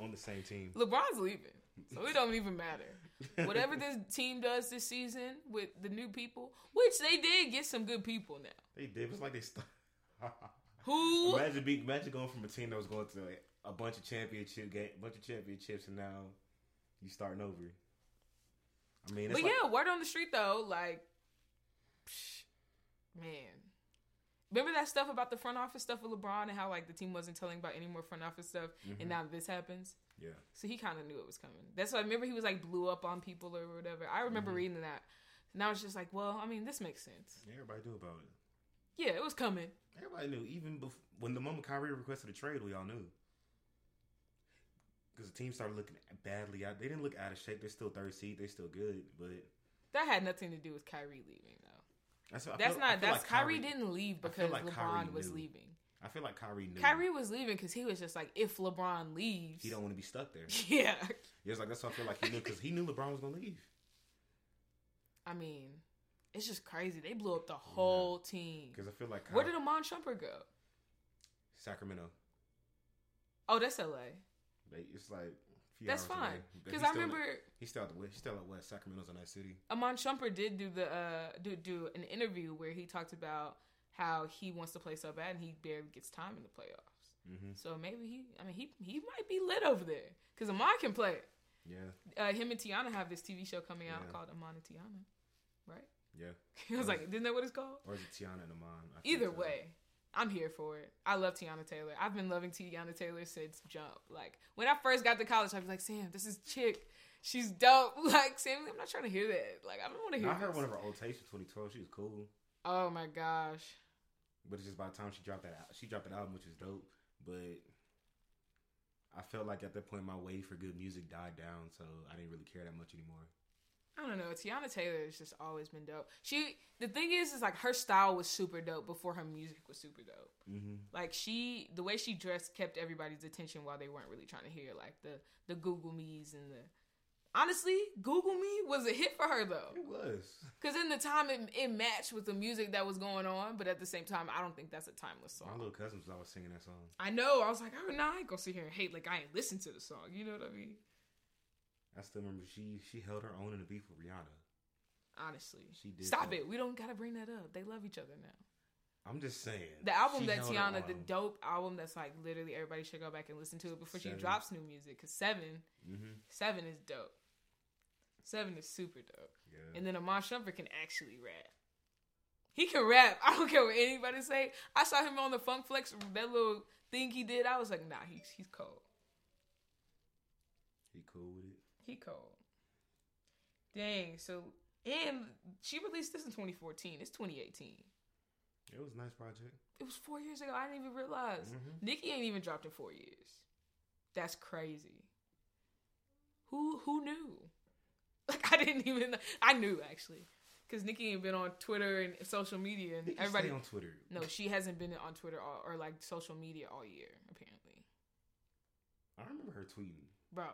on the same team. LeBron's leaving, so it don't even matter. Whatever this team does this season with the new people, which they did get some good people now. They did. It's like they. St- Who? imagine being, imagine going from a team that was going to a bunch of championship game, bunch of championships, and now you starting over. I mean, it's But like, yeah, word on the street though, like, psh, man. Remember that stuff about the front office stuff with LeBron and how like the team wasn't telling about any more front office stuff, Mm-hmm. and now this happens. yeah, So he kind of knew it was coming. That's why I remember he was like blew up on people or whatever. I remember Mm-hmm. reading that. Now it's just like, well, I mean, this makes sense. everybody knew about it. Yeah, it was coming. Everybody knew, even when the moment Kyrie requested a trade, we all knew. Because the team started looking badly out. They didn't look out of shape. They're still third seed. They're still good, but That had nothing to do with Kyrie leaving though. That's, I That's not. feel That's like Kyrie, didn't leave because like LeBron was leaving. I feel like Kyrie knew. Kyrie was leaving because he was just like, if LeBron leaves, he don't want to be stuck there. Yeah, Yeah, it's like that's why I feel like he knew because he knew LeBron was gonna leave. I mean, it's just crazy. They blew up the whole team. Because I feel like Where did Iman Shumpert go? Sacramento. Oh, that's LA. They, it's like That's fine. Because I still in- remember he's still at the west. He's still out west. Sacramento's a nice city. Iman Shumpert did do the uh do do an interview where he talked about how he wants to play so bad and he barely gets time in the playoffs. Mm-hmm. So maybe he, I mean, he he might be lit over there because Iman can play. Yeah, Uh, him and Teyana have this TV show coming out Yeah. called Iman and Teyana, right? yeah. I was like, isn't that what it's called? Or is it Teyana and Iman? I Either way, I'm here for it. I love Teyana Taylor. I've been loving Teyana Taylor since jump. Like when I first got to college, I was like, Sam, this is chick. She's dope. Like Sam, I'm not trying to hear that. Like I don't want to hear. I heard this. one of her old tapes from 2012. She was cool, Oh my gosh. but it's just by the time she dropped that, al- she dropped an album, which is dope. But I felt like at that point, my wave for good music died down, so I didn't really care that much anymore. I don't know. Teyana Taylor has just always been dope. She the thing is is like her style was super dope before her music was super dope. Mm-hmm. Like she the way she dressed kept everybody's attention while they weren't really trying to hear like the the Google Me's and the Honestly, Google Me was a hit for her though. It was. Cause in the time it, it matched with the music that was going on, but at the same time, I don't think that's a timeless song. My little cousin was always singing that song. I know. I was like, oh no, I ain't gonna sit here and hate like I ain't listen to the song. You know what I mean? I still remember she she held her own in the beef with Rihanna. Honestly, She did. stop that. it. We don't gotta bring that up. They love each other now. I'm just saying. The album that Teyana, the dope album that's like literally everybody should go back and listen to it before she drops new music. Cause Seven, Mhm. Seven is dope. Seven is super dope. Yeah. And then Iman Shumpert can actually rap. He can rap. I don't care what anybody say. I saw him on the Funk Flex, that little thing he did. I was like, nah, he's he's cold. he cool with it. He cold. Dang. So and she released this in 2014. It's 2018. It was a nice project. It was four years ago. I didn't even realize. Mhm. Nicki ain't even dropped in four years. That's crazy. Who who knew? Like I didn't even. I knew actually, because Nicki ain't been on Twitter and social media, and Nicki everybody. on Twitter. No, she hasn't been on Twitter all, or like social media all year. Apparently, I remember her tweeting. bro,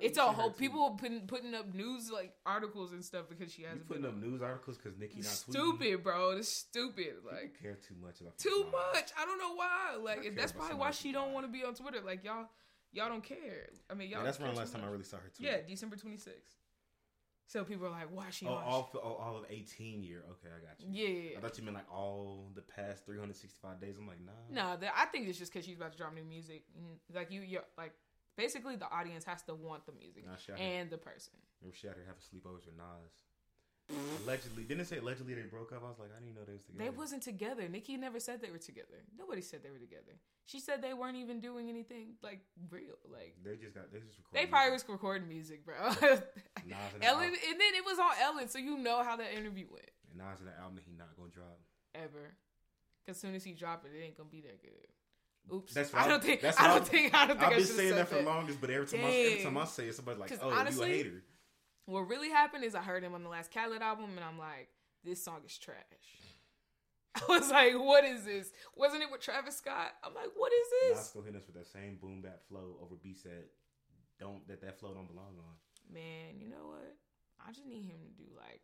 it's a whole people putting putting up news like articles and stuff because she hasn't been. putting up on. news articles because Nicki not tweeting. Stupid, bro. It's stupid. Like care too much about too lives. much. I don't know why. Like that's probably why she don't want to be on Twitter. Like y'all, y'all don't care. I mean, y'all. Yeah, that's around too last time I really saw her tweet. Yeah, December 26th. So people are like, why she Oh, all, oh, all of 18 year. Okay, I got you. yeah. I thought you meant like all the past 365 days. I'm like, nah. No, the, I think it's just because she's about to drop new music. Like you, you're like basically the audience has to want the music Nah, she out here, and the person. remember she out here having sleepovers with Nas. allegedly, didn't it say allegedly they broke up? I was like, I didn't know they was together. They wasn't together. Nicki never said they were together. Nobody said they were together. She said they weren't even doing anything like real. Like They just got. They just recorded. they probably was recording music, bro. Nas and Ellen, and then it was on Ellen, so you know how that interview went. and Nas and that album that he not gonna drop. Ever, because soon as he drop it, it ain't gonna be that good. Oops. That's I don't think. that's I don't think. I don't think. I've been saying that for longest, but every time I, every time I say it, somebody's like, "Oh, honestly, you a hater." What really happened is I heard him on the last Khaled album, and I'm like, this song is trash. I was like, what is this? Wasn't it with Travis Scott? I'm like, what is Nas this? still hitting us with that same boom bap flow over beats that don't that that flow don't belong on. Man, you know what? I just need him to do like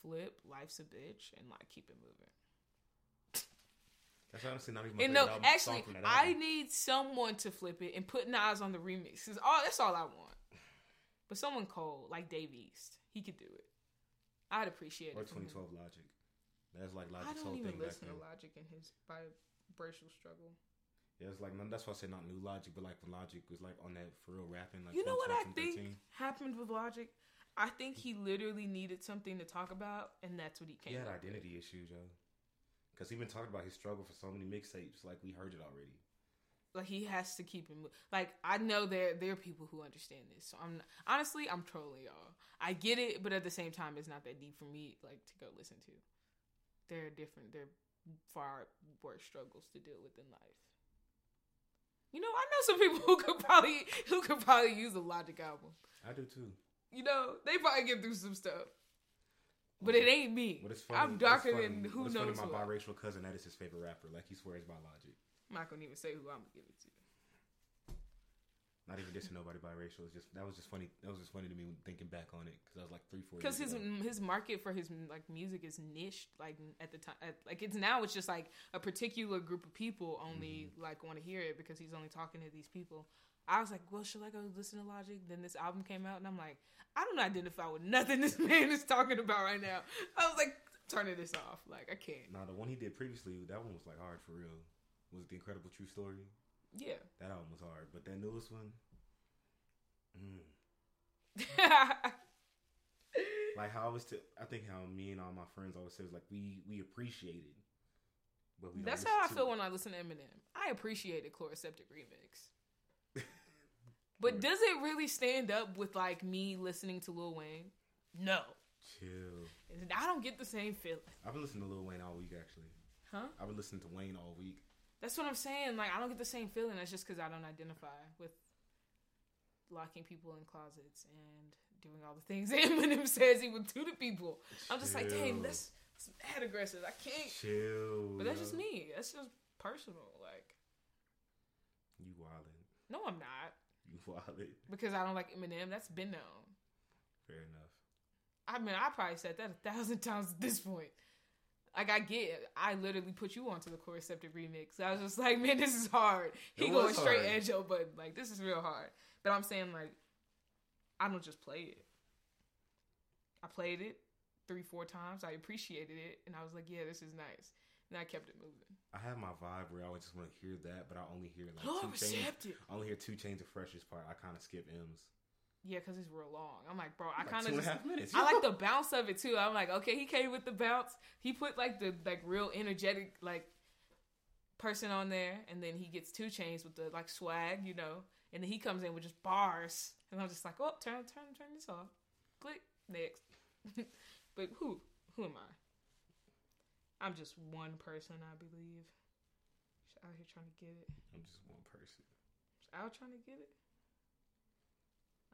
flip, life's a bitch, and like keep it moving. That's honestly not even my And no, actually, song from that I need someone to flip it and put Nas on the remix. Cause all that's all I want. But someone cold like Dave East, he could do it. I'd appreciate or it. him. 2012 Logic. That's like I Logic's don't whole even thing listen to Logic in his bi-racial struggle. Yeah, it's like that's why I said not new Logic, but like when Logic was like on that for real rapping. Like you know what I 2012, think happened with Logic? I think he literally needed something to talk about, and that's what he came. He had up with. identity issues, yo. Because he's been talking about his struggle for so many mixtapes. Like we heard it already. Like he has to keep it. mo- Like I know there there are people who understand this. So I'm honestly I'm trolling y'all. I get it, but at the same time, it's not that deep for me. Like to go listen to. There are different. There are far worse struggles to deal with in life. You know, I know some people who could probably who could probably use a Logic album. I do too. You know, they probably get through some stuff. But it ain't me. But it's funny. I'm darker funny- than who knows Funny, my what. biracial cousin, that is his favorite rapper. Like he swears by Logic. I'm not gonna even say who I'm gonna give it to. Not even dissing nobody biracial. It's just that was just funny. That was just funny to me when thinking back on it because I was like three, four. because his ago. his market for his like music is niched like at the time at, like it's now it's just like a particular group of people only Mm-hmm. like want to hear it because he's only talking to these people i was like well should i go listen to logic then this album came out and i'm like i don't identify with nothing this man is talking about right now i was like turning this off like i can't Nah, the one he did previously, that one was like hard for real. Was the Incredible True Story? yeah That album was hard, but that newest one, mm. like how I was. T- I think how me and all my friends always say was like we we appreciate it, but we. That's how i feel it. when i listen to eminem i appreciated Chloraseptic remix but does it really stand up with like me listening to lil wayne no Chill. I don't get the same feeling. I've been listening to Lil Wayne all week actually. Huh? I've been listening to Wayne all week. That's what I'm saying. Like, I don't get the same feeling. That's just because I don't identify with locking people in closets and doing all the things Eminem says he would do to people. I'm just like, dang, Chill. that's, that's mad aggressive. I can't. Chill. But that's just me. That's just personal. Like, You wildin'. no, I'm not. You wildin'. Because I don't like Eminem. That's been known. Fair enough. I mean, I probably said that a thousand times at this point. Like I get, it. I literally put you onto the Chloraseptic remix. I was just like, man, this is hard. He going straight hard. edge button. Like this is real hard. But I'm saying like, I don't just play it. I played it three, four times. I appreciated it, and I was like, yeah, this is nice. And I kept it moving. I have my vibe where I would just want to hear that, but I only hear like 2 Chainz. I only hear 2 Chainz of freshest part. I kind of skip M's. Yeah, because it's real long. I'm like, bro, I Like kind of just. minutes. I like the bounce of it too. I'm like, okay, he came with the bounce. He put like the like real energetic like person on there, and then he gets 2 Chainz with the like swag, you know, and then he comes in with just bars, and I'm just like, oh, turn, turn, turn this off. Click next. but who, who am I? I'm just one person, I believe. Just out here trying to get it. I'm just one person. Just out trying to get it.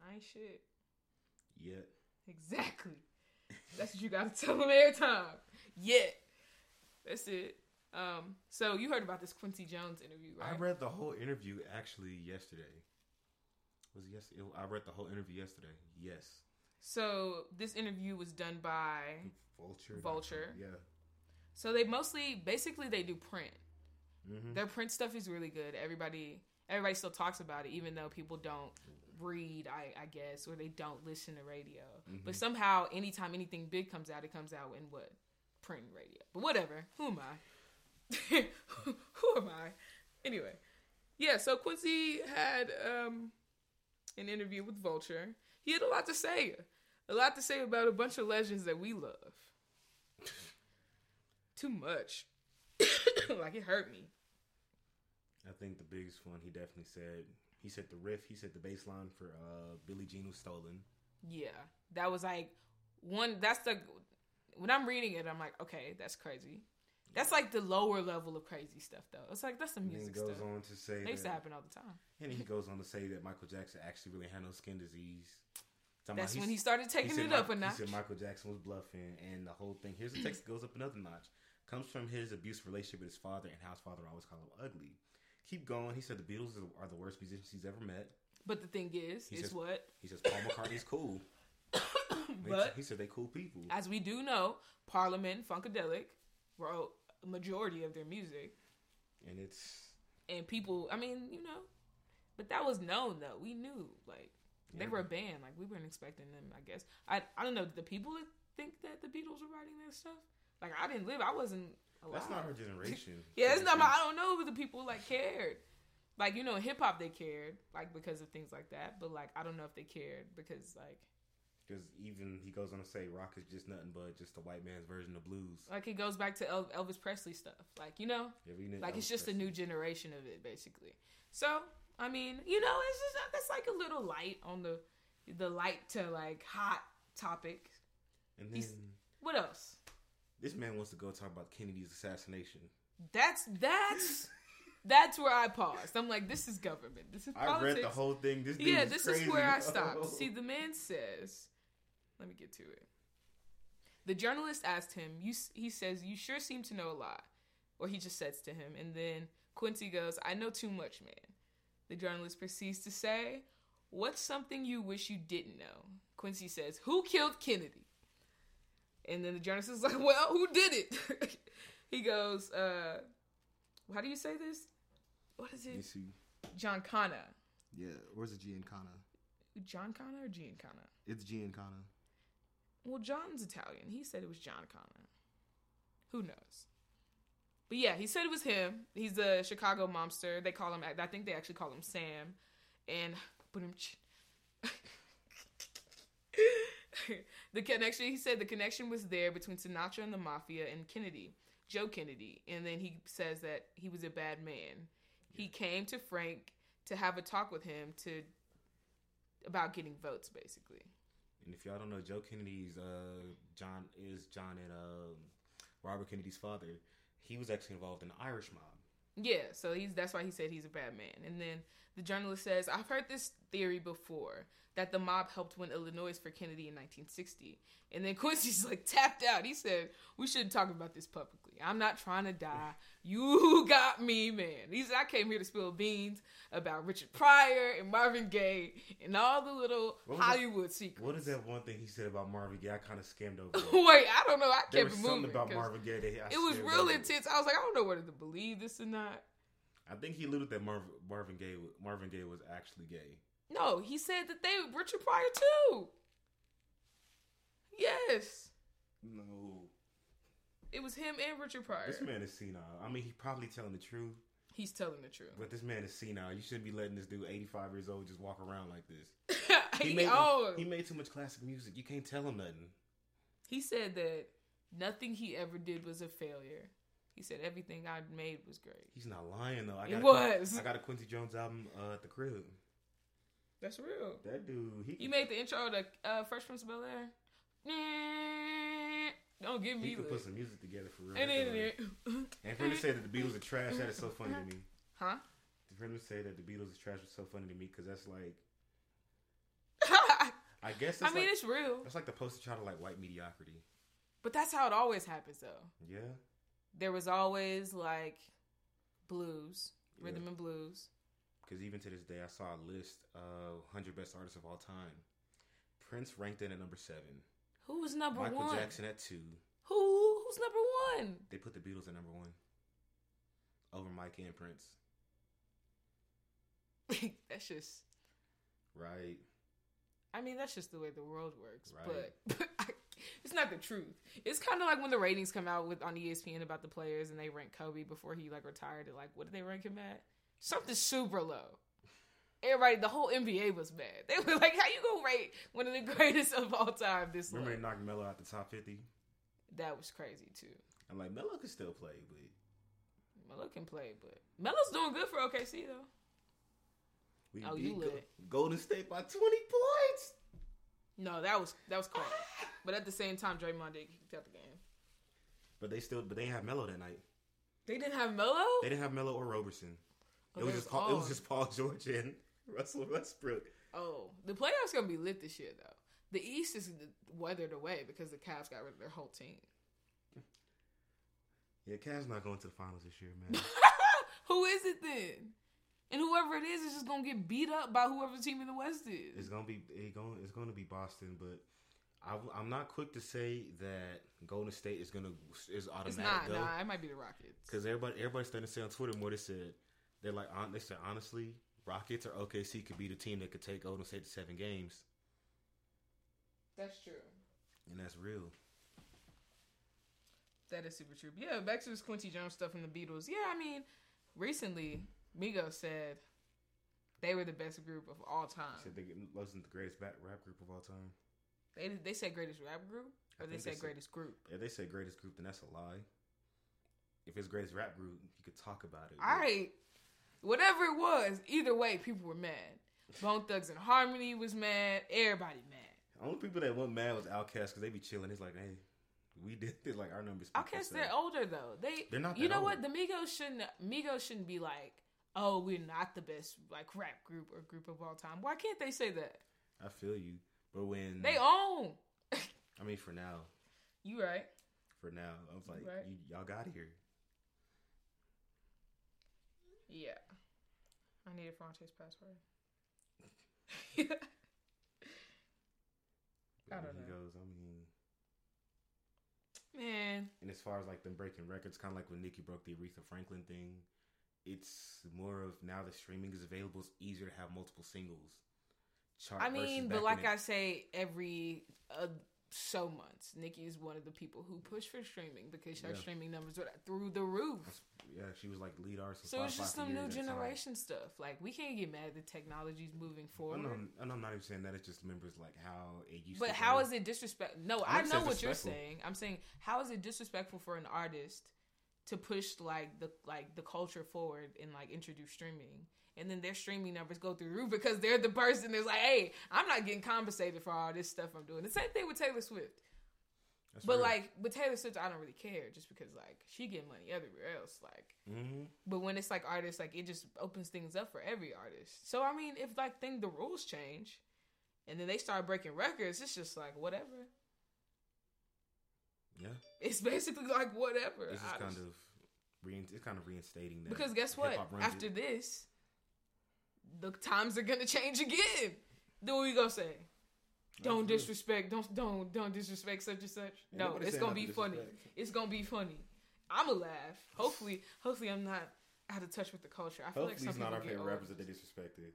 I ain't shit. Yet. Exactly. That's what you gotta tell them every time. Yeah. That's it. Um, so you heard about this Quincy Jones interview, right? I read the whole interview actually yesterday. Was yes? I read the whole interview yesterday. Yes. so this interview was done by Vulture. Vulture. Yeah. So they mostly basically they do print. Mm-hmm. Their print stuff is really good. Everybody everybody still talks about it, even though people don't read, I, I guess, or they don't listen to radio. But somehow anytime anything big comes out, it comes out in what? Print and radio. But whatever. Who am I? Who am I? Anyway. Yeah, so Quincy had um an interview with Vulture. He had a lot to say. A lot to say about a bunch of legends that we love. Too much. like it hurt me. I think the biggest one he definitely said. He said the riff. He said the bass line for uh, Billie Jean was stolen. Yeah, that was like one. That's the when I'm reading it, I'm like, okay, that's crazy. That's like the lower level of crazy stuff, though. It's like that's the music he goes stuff. on to say They used to happen all the time. and he goes on to say that Michael Jackson actually really had no skin disease. Talking That's when he started taking it up a notch. He said Michael Jackson was bluffing, and the whole thing. Here's the text that goes up another notch. Comes from his abusive relationship with his father, and how his father always called him ugly. Keep going. He said the Beatles are the worst musicians he's ever met. But the thing is, He is says- what He says Paul McCartney's cool. But- he said they cool people. as we do know, Parliament, Funkadelic wrote a majority of their music. and it's and people. I mean, you know, but that was known though. We knew like they were a band. Like we weren't expecting them. I guess I I don't know. Did the people that think that the Beatles were writing that stuff. Like I didn't live. I wasn't. Alive. that's not her generation. Yeah, it's not. My, I don't know if the people like cared. Like you know, hip hop they cared like because of things like that. But like I don't know if they cared because like because even he goes on to say rock is just nothing but just a white man's version of blues. like he goes back to El- Elvis Presley stuff. Like you know, Yeah, like it's Elvis just a new generation of it basically. So I mean, you know, it's just uh, that's like a little light on the the light to like hot topic. And then he's- What else? This man wants to go talk about Kennedy's assassination. That's that's that's where I paused. I'm like, this is government. This is I politics. read the whole thing. This yeah, is this crazy. is where I stopped. See, the man says, let me get to it. The journalist asked him, "You," he says, "You sure seem to know a lot," or he just says to him, and then Quincy goes, "I know too much, man." The journalist proceeds to say, "What's something you wish you didn't know?" Quincy says, "Who killed Kennedy?" And then the journalist is like, "Well, who did it?" he goes, uh, "How do you say this? What is it? John Connor." Yeah, or where's the Giancana? John Connor or Connor? It's Giancana. Well, John's Italian. He said it was John Connor. Who knows? But yeah, he said it was him. He's a Chicago mobster. They call him. I think they actually call him Sam. And but him. the connection. He said the connection was there between Sinatra and the mafia and Kennedy, Joe Kennedy. And then he says that he was a bad man. He came to Frank to have a talk with him to about getting votes, basically. and if y'all don't know, Joe Kennedy's uh, John is John and um, Robert Kennedy's father. He was actually involved in the Irish mob. Yeah, so he's that's why he said he's a bad man. And then the journalist says, I've heard this theory before that the mob helped win Illinois for Kennedy in 1960. And then Quincy's like tapped out. He said, We shouldn't talk about this publicly. I'm not trying to die. You got me, man. He said, I came here to spill beans about Richard Pryor and Marvin Gaye and all the little Hollywood secrets. What is that one thing he said about Marvin Gaye? I kind of skimmed over. Wait, I don't know. I there kept was it something about Marvin Gaye that It was real over. intense. I was like, I don't know whether to believe this or not. I think he alluded that Marvin, Marvin Gaye Marvin Gaye was actually gay. No, he said that they Richard Pryor too. Yes, No, it was him and Richard Pryor. this man is senile. I mean, he probably telling the truth, He's telling the truth. but this man is senile. You shouldn't be letting this dude, eighty five years old, just walk around like this. He he, made he made too much classic music. You can't tell him nothing. he said that nothing he ever did was a failure. He said everything I made was great. He's not lying though. I It got a- was. I got a Quincy Jones album uh, at the crib. That's real. That dude, he You made the intro to uh, Fresh Prince of Bel Air. Don't give me. he me could the. put some music together for real. And then, And for him to say that the Beatles are trash, that is so funny to me. huh? For him to say that the Beatles are trash was so funny to me because that's like, I guess it's I mean, like, it's real, that's like the poster child of like white mediocrity. but that's how it always happens, though. Yeah, there was always like blues, rhythm Yeah. and blues. Because even to this day, I saw a list of 100 best artists of all time. Prince ranked in at number seven. Who was number Michael one? Michael Jackson at two. Who who's number one? They put the Beatles at number one over Mike and Prince. that's just. Right. I mean, that's just the way the world works. Right. But it's not the truth. It's kind of like when the ratings come out with on ESPN about the players and they rank Kobe before he like retired. At, like, what did they rank him at? Something super low. Everybody, the whole NBA was mad. They were like, "How you gonna rate one of the greatest of all time this low?" Remember they knocked Melo out the top 50? That was crazy too. I'm like, Melo can still play, but Melo can play, but Melo's doing good for OKC though. we Oh, beat you lit. Golden State by 20 points. No, that was that was cold. but at the same time, Draymond did kick out the game. But they still, but they didn't have Melo that night. They didn't have Melo. They didn't have Melo or Roberson. Oh, it was just Paul, it was just Paul George and Russell Westbrook. Oh, the playoffs gonna be lit this year though. The East is weathered away because the Cavs got rid of their whole team. Yeah, Cavs not going to the finals this year, man. Who is it then? And whoever it is is just gonna get beat up by whoever team in the West is. it's gonna be it going it's gonna be Boston, but I, I'm not quick to say that Golden State is gonna is It's automatic not. go Nah, it might be the Rockets. because everybody everybody's starting to say on Twitter more. They said they're like they said honestly, Rockets or OKC could be the team that could take Golden State to seven games, That's true. and that's real. That is super true. Yeah, back to this Quincy Jones stuff from the Beatles. Yeah, I mean, recently Migos said they were the best group of all time. Said they wasn't the greatest rap group of all time. They they said greatest rap group, I or they think they said said- greatest group. If they say greatest group, then that's a lie. If it's greatest rap group, you could talk about it. All right, whatever it was, either way, people were mad. Bone Thugs and Harmony was mad. Everybody mad. Only people that went mad was Outkast because they be chilling. It's like, hey, we did this. Like our numbers. Outkast, they're older though. They They're not You know what? The Migos shouldn't. Migos shouldn't be like, oh, we're not the best like rap group or group of all time. Why can't they say that? I feel you, but when They own. I mean, for now, You right. for now, I was like, Right. y'all got here. Yeah. I need a Fonte's password. I don't he know. goes, I mean, Man, and as far as like them breaking records, kind of like when Nicki broke the Aretha Franklin thing, it's more of now that streaming is available, it's easier to have multiple singles. Chart I mean, but like I say, every uh, so months, Nicki is one of the people who push for streaming because her Yeah. streaming numbers are through the roof. Yeah, she was like lead artist. So it's just some new generation stuff. Like we can't get mad that technology's moving I forward. know, I know I'm not even saying that. It's just members like how it used But to. how go. is it disrespect? No, I I know what you're saying. I'm saying how is it disrespectful for an artist to push like the like the culture forward and like introduce streaming, and then their streaming numbers go through the roof because they're the person that's like, hey, I'm not getting compensated for all this stuff I'm doing. The same thing with Taylor Swift. That's But real. like with Taylor Swift, I don't really care just because like she get money everywhere else. Like, Mhm. but when it's like artists, like it just opens things up for every artist. So I mean, if like thing the rules change, and then they start breaking records, it's just like whatever. yeah, It's basically like whatever. it's just kind of rein- it's kind of reinstating that. because guess what? After it. this, the times are gonna change again. Then what are we gonna say? Don't disrespect. Don't don't don't disrespect such and such. Ain't No, it's gonna be funny. It's gonna be funny. I'ma laugh. Hopefully, hopefully I'm not out of touch with the culture. I feel Hopefully, like some it's not our favorite old. rappers that they disrespected.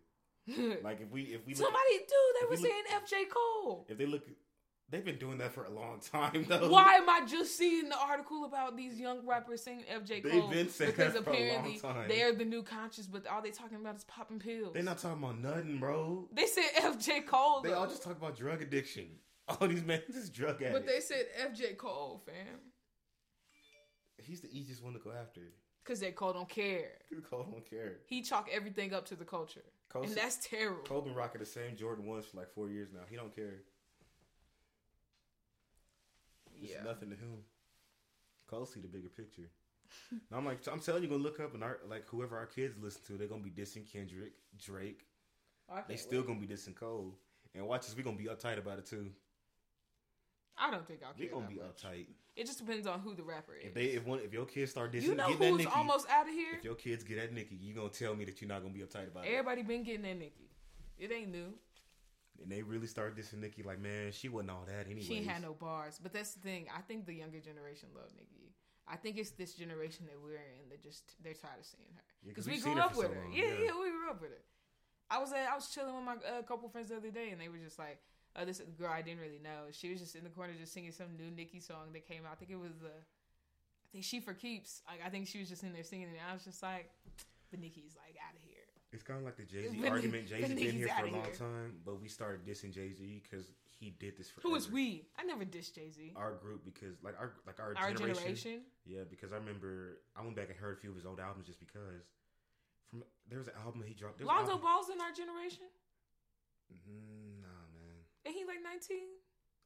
Like if we if we look, Somebody do. They were look- saying FJ Cole. if they look, they've been doing that for a long time though. Why am I just seeing the article about these young rappers saying FJ They've been saying because that for a long apparently time. they're the new conscious, but all they talking about is popping pills. They're not talking about nothing, bro. They said FJ Cole. They though. all just talk about drug addiction. All these men just drug addicts. But they said FJ Cole, fam, He's the easiest one to go after. because J Cole don't care. Cole don't care. He chalk everything up to the culture, Cole, and that's terrible. Cole been rocking the same Jordan ones for like four years now. He don't care. It's yeah, nothing to him. Cole see the bigger picture. I'm like, I'm telling you, gonna look up and our like whoever our kids listen to, they're gonna be dissing Kendrick, Drake. Oh, I They still wait. gonna be dissing Cole. And watch us, we gonna be uptight about it too. I don't think I'll We care. gonna be much. uptight. It just depends on who the rapper is. If they if one if your kids start dissing, you know who's Nicki, almost out of here? if your kids get at Nicki, you gonna tell me that you're not gonna be uptight about it. Everybody been getting at Nicki. It ain't new. And they really start dissing Nicki, like, man, she wasn't all that anyway. She had no bars. But that's the thing. I think the younger generation love Nicki. I think it's this generation that we're in that just they're tired of seeing her Yeah, we grew up with so her. Yeah, yeah. yeah, we grew up with her. I was at, I was chilling with my uh, couple friends the other day, and they were just like, oh, "This girl I didn't really know. She was just in the corner just singing some new Nicki song that came out. I think it was uh, I think she for keeps. Like I think she was just in there singing, and I was just like, "But Nicki's like out of here." It's kind of like the Jay Z argument. Jay Z but been here for a long here. time, but we started dissing Jay Z because he did this for Who is we? I never dissed Jay Z. Our group because like our like our, Our generation, generation. Yeah, because I remember I went back and heard a few of his old albums just because. From there was an album he dropped. there was an Lonzo album- Ball's in our generation. Mm, Nah, man, Ain't he like nineteen?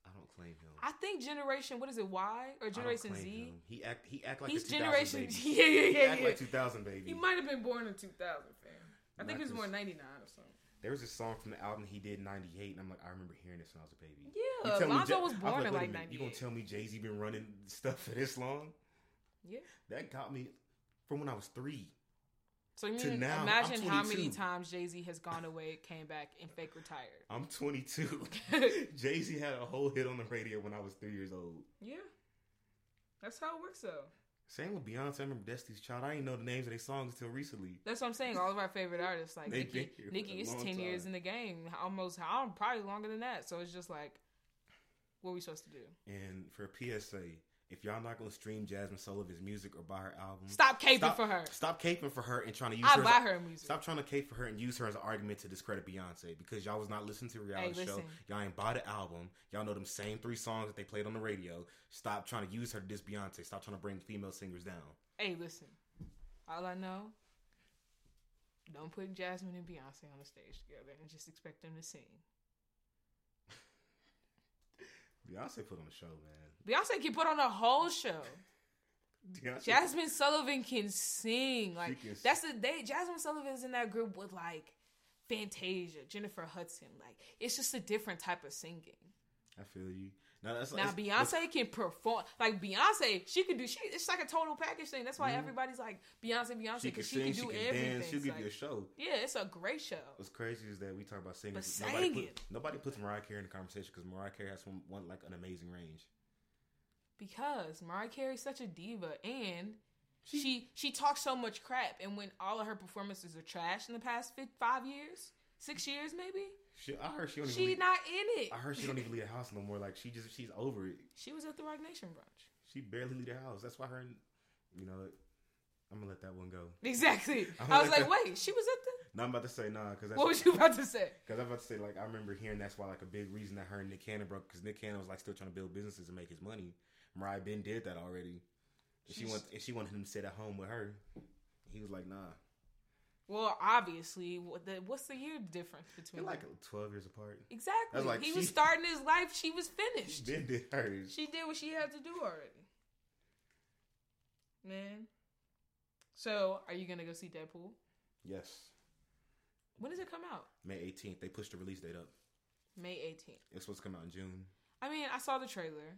I don't claim him. I think generation. What is it? Y or I don't Generation claim Z? him. He act he act like He's a 2000 generation. baby. Yeah, yeah, He yeah, act yeah. like 2000 baby. he might have been born in 2000, fam. I think it was this- born 99 or something. There was a song from the album he did in '98, and I'm like, I remember hearing this when I was a baby. Yeah, Lonzo Ja- was born like, in like minute, You gonna tell me Jay Z been running stuff for this long? Yeah. That got me from when I was three. So you mean, now, imagine how many times Jay Z has gone away, came back, and fake retired. I'm 22. Jay Z had a whole hit on the radio when I was three years old. Yeah, that's how it works though. Same with Beyonce. I remember Destiny's Child. I didn't know the names of their songs until recently. That's what I'm saying. All of our favorite artists, like Nicki, been here for Nicki is ten years in the game, almost how probably longer than that. So it's just like, what are we supposed to do? And for a PSA, if y'all not gonna stream Jazmine Sullivan's music or buy her album, Stop caping stop- for her. Stop caping for her and trying to use I her. buy as her music. Stop trying to cape for her and use her as an argument to discredit Beyonce because y'all was not listening to a reality Hey, show. Y'all ain't bought the album. Y'all know them same three songs that they played on the radio. Stop trying to use her to diss Beyonce. Stop trying to bring female singers down. Hey, listen. All I know, don't put Jazmine and Beyonce on the stage together and just expect them to sing. Beyonce put on a show, man. Beyonce can put on a whole show. Beyonce, Jazmine Sullivan can sing. Like can that's the day Jazmine Sullivan's in that group with like Fantasia, Jennifer Hudson. Like it's just a different type of singing. I feel you. Now that's Now it's- Beyonce can perform. Like Beyonce, she can do. She it's like a total package thing. That's why everybody's like Beyonce, Beyonce, Mm-hmm. She can because she, sing, can she do can everything. dance. She'll give like- you a show. yeah, it's a great show. What's crazy is that we talk about singers. But nobody, singing. put, nobody puts Mariah Carey in the conversation because Mariah Carey has one, one like an amazing range. because Mariah Carey's such a diva and she, she talks so much crap and when all of her performances are trash in the past fi- five years six years maybe She, I heard she don't even. she leave, not in it I heard she don't even leave the house no more. Like she just she's over it. she was at the Roc Nation brunch She barely leave the house. That's why her. You know, I'm gonna let that one go. exactly I'm was like like wait she was at the No, I'm about to say nah, because what was you about to say Because I'm about to say like I remember hearing that's why like a big reason that her and Nick Cannon broke because Nick Cannon was like still trying to build businesses and make his money. Mariah Ben did that already. And she want and she wanted him to sit at home with her. He was like, nah. Well obviously what the, what's the year difference They're between like them? 12 years apart. exactly like he she- was starting his life she was finished Ben did hers. she did what she had to do already man so are you gonna go see deadpool Yes. when does it come out May 18th. They pushed the release date up. May 18th. It's supposed to come out in June. I mean, I saw the trailer.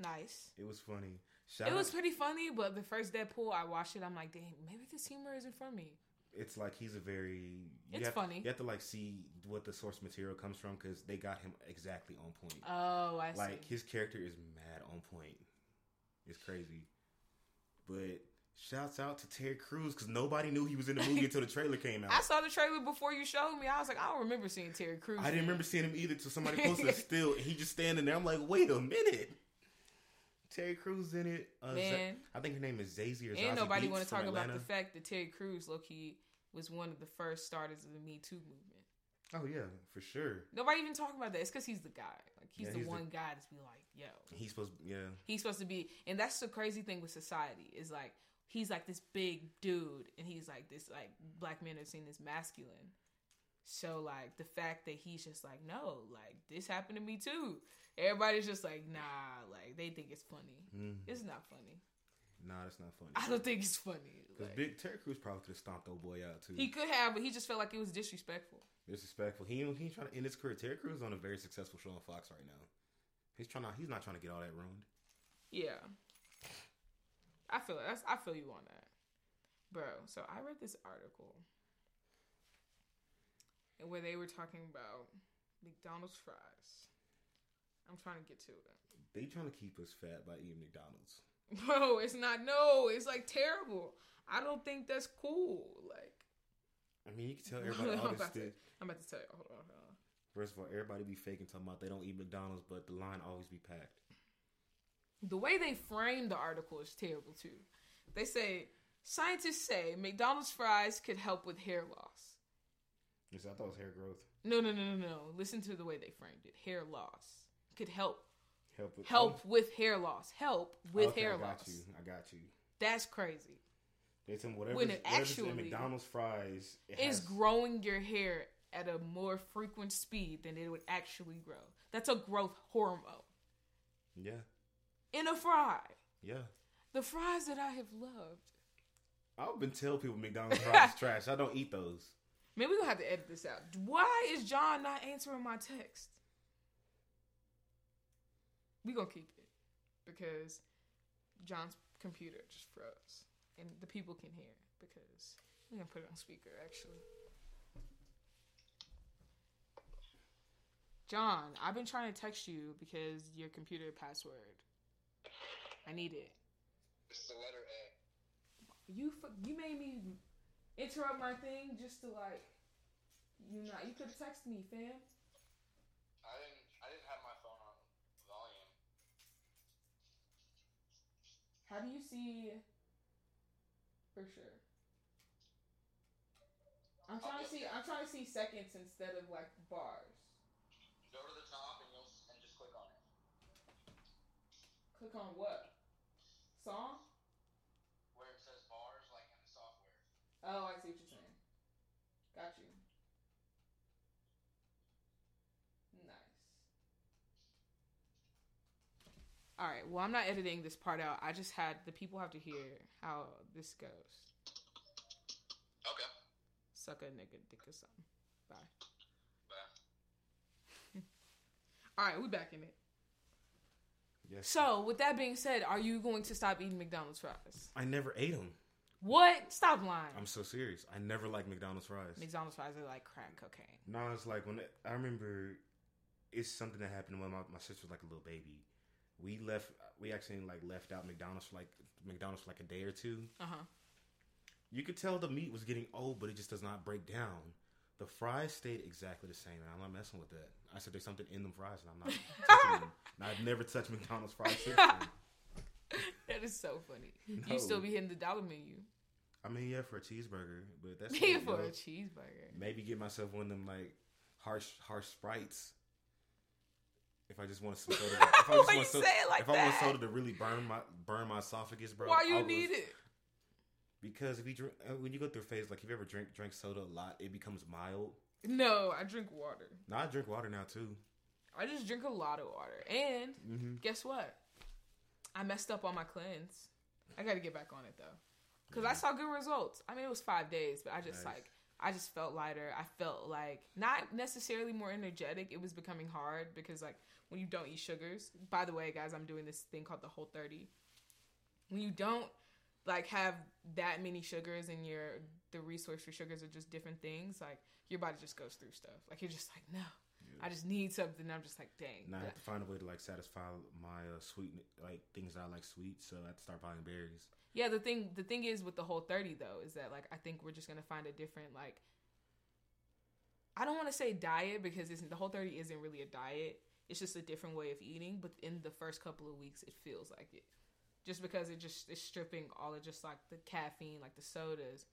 Nice. It was funny. Shout It was pretty funny, but the first Deadpool, I watched it. I'm like, damn, maybe this humor isn't for me. It's like he's a very. You It's have, funny. You have to like see what the source material comes from because they got him exactly on point. Oh, I see. like see. his character is mad on point. It's crazy. But shouts out to Terry Crews because nobody knew he was in the movie until the trailer came out. I saw the trailer before you showed me. I was like, I don't remember seeing Terry Crews. I didn't remember seeing him either till somebody posted a still. And he just standing there. I'm like, wait a minute. Terry Crews in it. Uh, Man. I think her name is Zazie or something. And Zazie nobody want to talk about the fact that Terry Crews, low key, was one of the first starters of the Me Too movement. Oh yeah, for sure. Nobody even talking about that. It's because he's the guy. Like he's Yeah, the he's the- one guy that's be like, yo, He's supposed, yeah. he's supposed to be and that's the crazy thing with society is like he's like this big dude and he's like this like black men are seen as masculine so like the fact that he's just like no like this happened to me too everybody's just like nah like they think it's funny Mm. it's not funny Nah, that's not funny. i don't think it's funny Because Like, Big Terry Crews probably could have stomped old boy out too. he could have but he just felt like it was disrespectful disrespectful. He he trying to end his career. Terry Crews is on a very successful show on Fox right now. He's trying to. He's not trying to get all that ruined. yeah i feel that's i feel you on that bro so i read this article and where they were talking about mcdonald's fries i'm trying to get to it They trying to keep us fat by eating McDonald's. bro it's not no it's like terrible i don't think that's cool like I mean, you can tell everybody all I'm, about to. I'm about to tell you hold on, hold on. First of all, everybody be faking talking about they don't eat McDonald's, but the line always be packed. the way they frame the article is terrible too they say scientists say mcdonald's fries could help with hair loss Yes, I thought it was hair growth. No, no, no, no, no. Listen to the way they framed it. Hair loss could help Help with help oh. with hair loss. Help oh, with okay, hair I got loss. you. I got you. That's crazy. They tell me whatever. When it actually in McDonald's fries it It's has- growing your hair at a more frequent speed than it would actually grow. That's a growth hormone Yeah, in a fry. yeah. The fries that I have loved. I've been telling people McDonald's fries is trash. I don't eat those. Man, we're gonna have to edit this out. Why is John not answering my text? We gonna keep it. Because John's computer just froze. And the people can hear because I'm gonna put it on speaker actually. John, I've been trying to text you because your computer password. I need it. It's the letter A. You you made me interrupt my thing just to like you not you could have texted me, fam. How do you see for sure? I'm trying to see I'm trying to see seconds instead of like bars. Go to the top and you'll and just click on it. Click on what? Song? Where it says bars, like in the software. Oh, I see what you're saying. Got you. Nice. All right. Well, I'm not editing this part out. I just had the people have to hear how this goes. Okay. Suck a nigga dick or something. Bye. Bye. All right, we back in it. Yes. So, with that being said, are you going to stop eating McDonald's fries? I never ate them. What? Stop lying. I'm so serious. I never like McDonald's fries. McDonald's fries are like crack cocaine. No, it's like when I remember, it's something that happened when my, my sister was like a little baby. We left. We actually like left out McDonald's for like McDonald's for like a day or two. Uh huh. You could tell the meat was getting old, but it just does not break down. The fries stayed exactly the same, and I'm not messing with that. I said there's something in them fries, and I'm not touching them. And I've never touched McDonald's fries That is so funny. No. You still be hitting the dollar menu. I mean, yeah, for a cheeseburger, but that's for a cheeseburger. maybe get myself one of them like harsh harsh sprites. If I just want some soda, if I just want say soda, like if I want that? soda to really burn my burn my esophagus, bro. Why you I'll go- need it? Because if you drink, uh, when you go through a phase, like if you ever drink drink soda a lot, it becomes mild. No, I drink water. Now I drink water now too. I just drink a lot of water. And Mm-hmm. guess what? I messed up on my cleanse. I got to get back on it though, because I saw good results. I mean, it was five days, but I just Nice. like I just felt lighter. I felt like not necessarily more energetic. It was becoming hard because like when you don't eat sugars. By the way, guys, I'm doing this thing called the Whole 30. When you don't like have that many sugars and your the resource for sugars are just different things, like your body just goes through stuff. Like you're just like, no, I just need something. I'm just like, dang. Now I have to find a way to like satisfy my uh, sweet like things that I like sweet, so I have to start buying berries. Yeah, the thing the thing is with the whole 30 though is that like I think we're just going to find a different like I don't want to say diet because the whole 30 isn't really a diet. It's just a different way of eating, but in the first couple of weeks it feels like it. Just because it just is stripping all of just like the caffeine, like the sodas.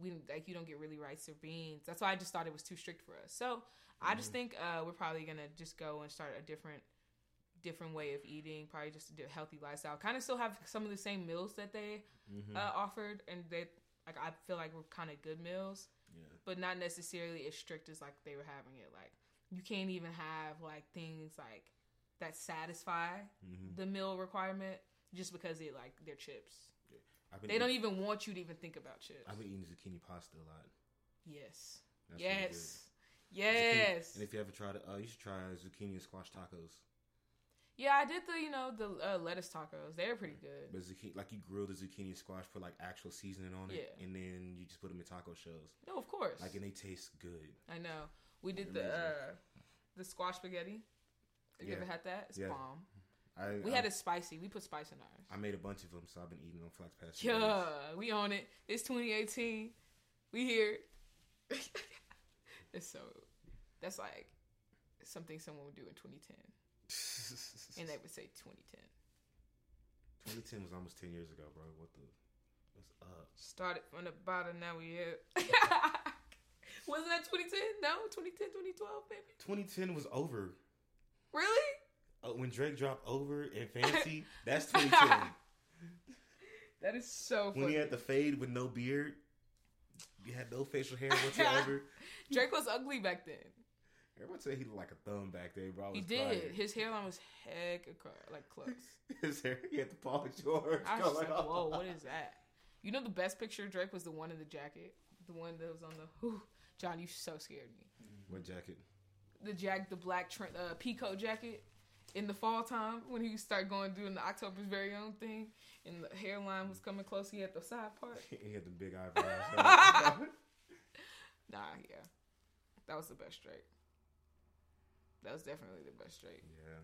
We like you don't get really rice or beans. That's why I just thought it was too strict for us. So, I just think uh we're probably going to just go and start a different different way of eating, probably just a healthy lifestyle. Kind of still have some of the same meals that they Mm-hmm. uh, offered, and they like I feel like were kind of good meals, yeah. but not necessarily as strict as like they were having it. Like you can't even have like things like that satisfy Mm-hmm. the meal requirement just because it like their chips. I've been They don't even want you to even think about chips. I've been eating zucchini pasta a lot. yes, That's really yes, Zucchini- yes. And if you ever tried it, uh, you should try zucchini and squash tacos. Yeah, I did the you know the uh, lettuce tacos. They're pretty good. But zucchini, like you grill the zucchini and squash, put like actual seasoning on it, Yeah. and then you just put them in taco shells. No, of course. Like and they taste good. I know. We did the uh, the squash spaghetti. Have you Yeah. ever had that? It's Yeah. bomb. I We I, had a spicy. We put spice in ours. I made a bunch of them, so I've been eating them for like the past. Yeah, we on it. It's 2018. We here. it's so. That's like something someone would do in 2010, and they would say 2010. 2010 was almost 10 years ago, bro. What the? What's up? Started from the bottom. Now we here. Wasn't that 2010? No, 2010, 2012, maybe. 2010 was over. Really? Uh, when Drake dropped "Over" and "Fancy," that's 2010. That is so when funny. he had the fade with no beard, he had no facial hair whatsoever. Drake was ugly back then. Everyone said he looked like a thumb back then, bro. He did. crying. His hairline was heck like close. His hair, he had the Paul George. I was like, whoa, what is that? You know, the best picture of Drake was the one in the jacket, the one that was on the. Whew, John, you so scared me. What jacket? The jack, the black uh, peacoat jacket. In the fall time when he start going doing the October's very own thing, and the hairline was coming close. He had the side part. he had the big eyebrows. Nah, yeah, that was the best straight. That was definitely the best straight. yeah.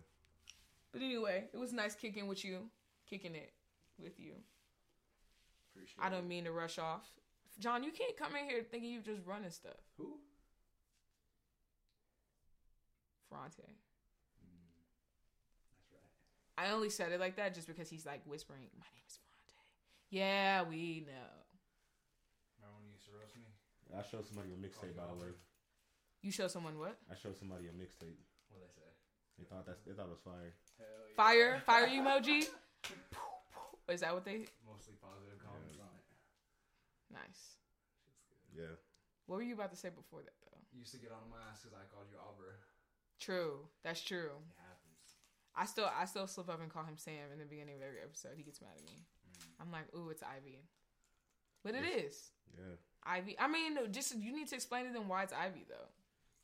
But anyway, it was nice kicking with you, kicking it with you. Appreciate I don't mean to rush off. John, you can't come in here thinking you're just running stuff. Who? Fronte. That's right. I only said it like that just because he's like whispering, My name is Fronte. Yeah, we know. Remember when you used to roast me? I showed somebody a mixtape by the way. You show someone what? I showed somebody a mixtape. What they say? They thought that's they thought it was fire. Hell yeah. Fire, fire emoji. Is that what they? Mostly positive comments on it. Nice. Good. Yeah. What were you about to say before that though? You used to get on my ass because I called you Abra. True, that's true. It happens. I still, I still slip up and call him Sam in the beginning of every episode. He gets mad at me. I'm like, ooh, it's Ivy, but it is Yeah. Ivy. I mean, just you need to explain to them why it's Ivy though.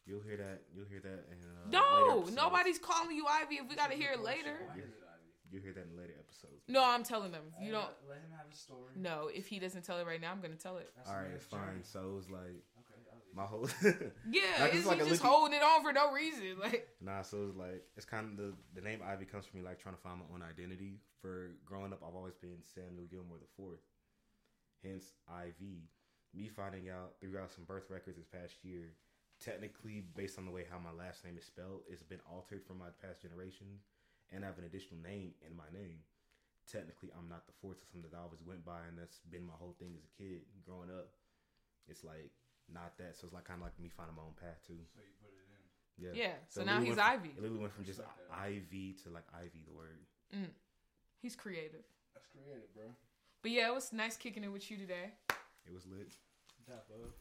You'll hear that. You'll hear that in uh, later No, episodes. nobody's calling you Ivy. If we got to hear it later. Why is it Ivy? You'll hear that in later episodes. No, I'm telling them. You don't. Let, let him have a story. No, if he doesn't tell it right now, I'm gonna tell it. That's All the right, man's fine. journey. So it was like Okay, I'll leave. My whole. Yeah, Like, it's like just licky- holding it on for no reason. Like, Nah, so it's like it's kind of the the name Ivy comes from me like trying to find my own identity. For growing up, I've always been Samuel Gilmore the fourth, hence Ivy. Me finding out throughout some birth records this past year, technically based on the way how my last name is spelled, it's been altered from my past generations, and I have an additional name in my name. Technically, I'm not the fourth. It's something that I always went by, and that's been my whole thing as a kid growing up. It's like not that, so it's like kind of like me finding my own path too. So you put it in. Yeah. yeah. So, it now he's from- Ivy. It literally went from just Respect that. Ivy to like Ivy, the word. Mm. He's creative. That's creative, bro. But yeah, it was nice kicking it with you today. It was lit. Top of.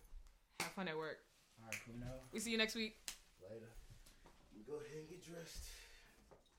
Have fun at work. All right, Kuno. We see you next week. Later. Go ahead and get dressed.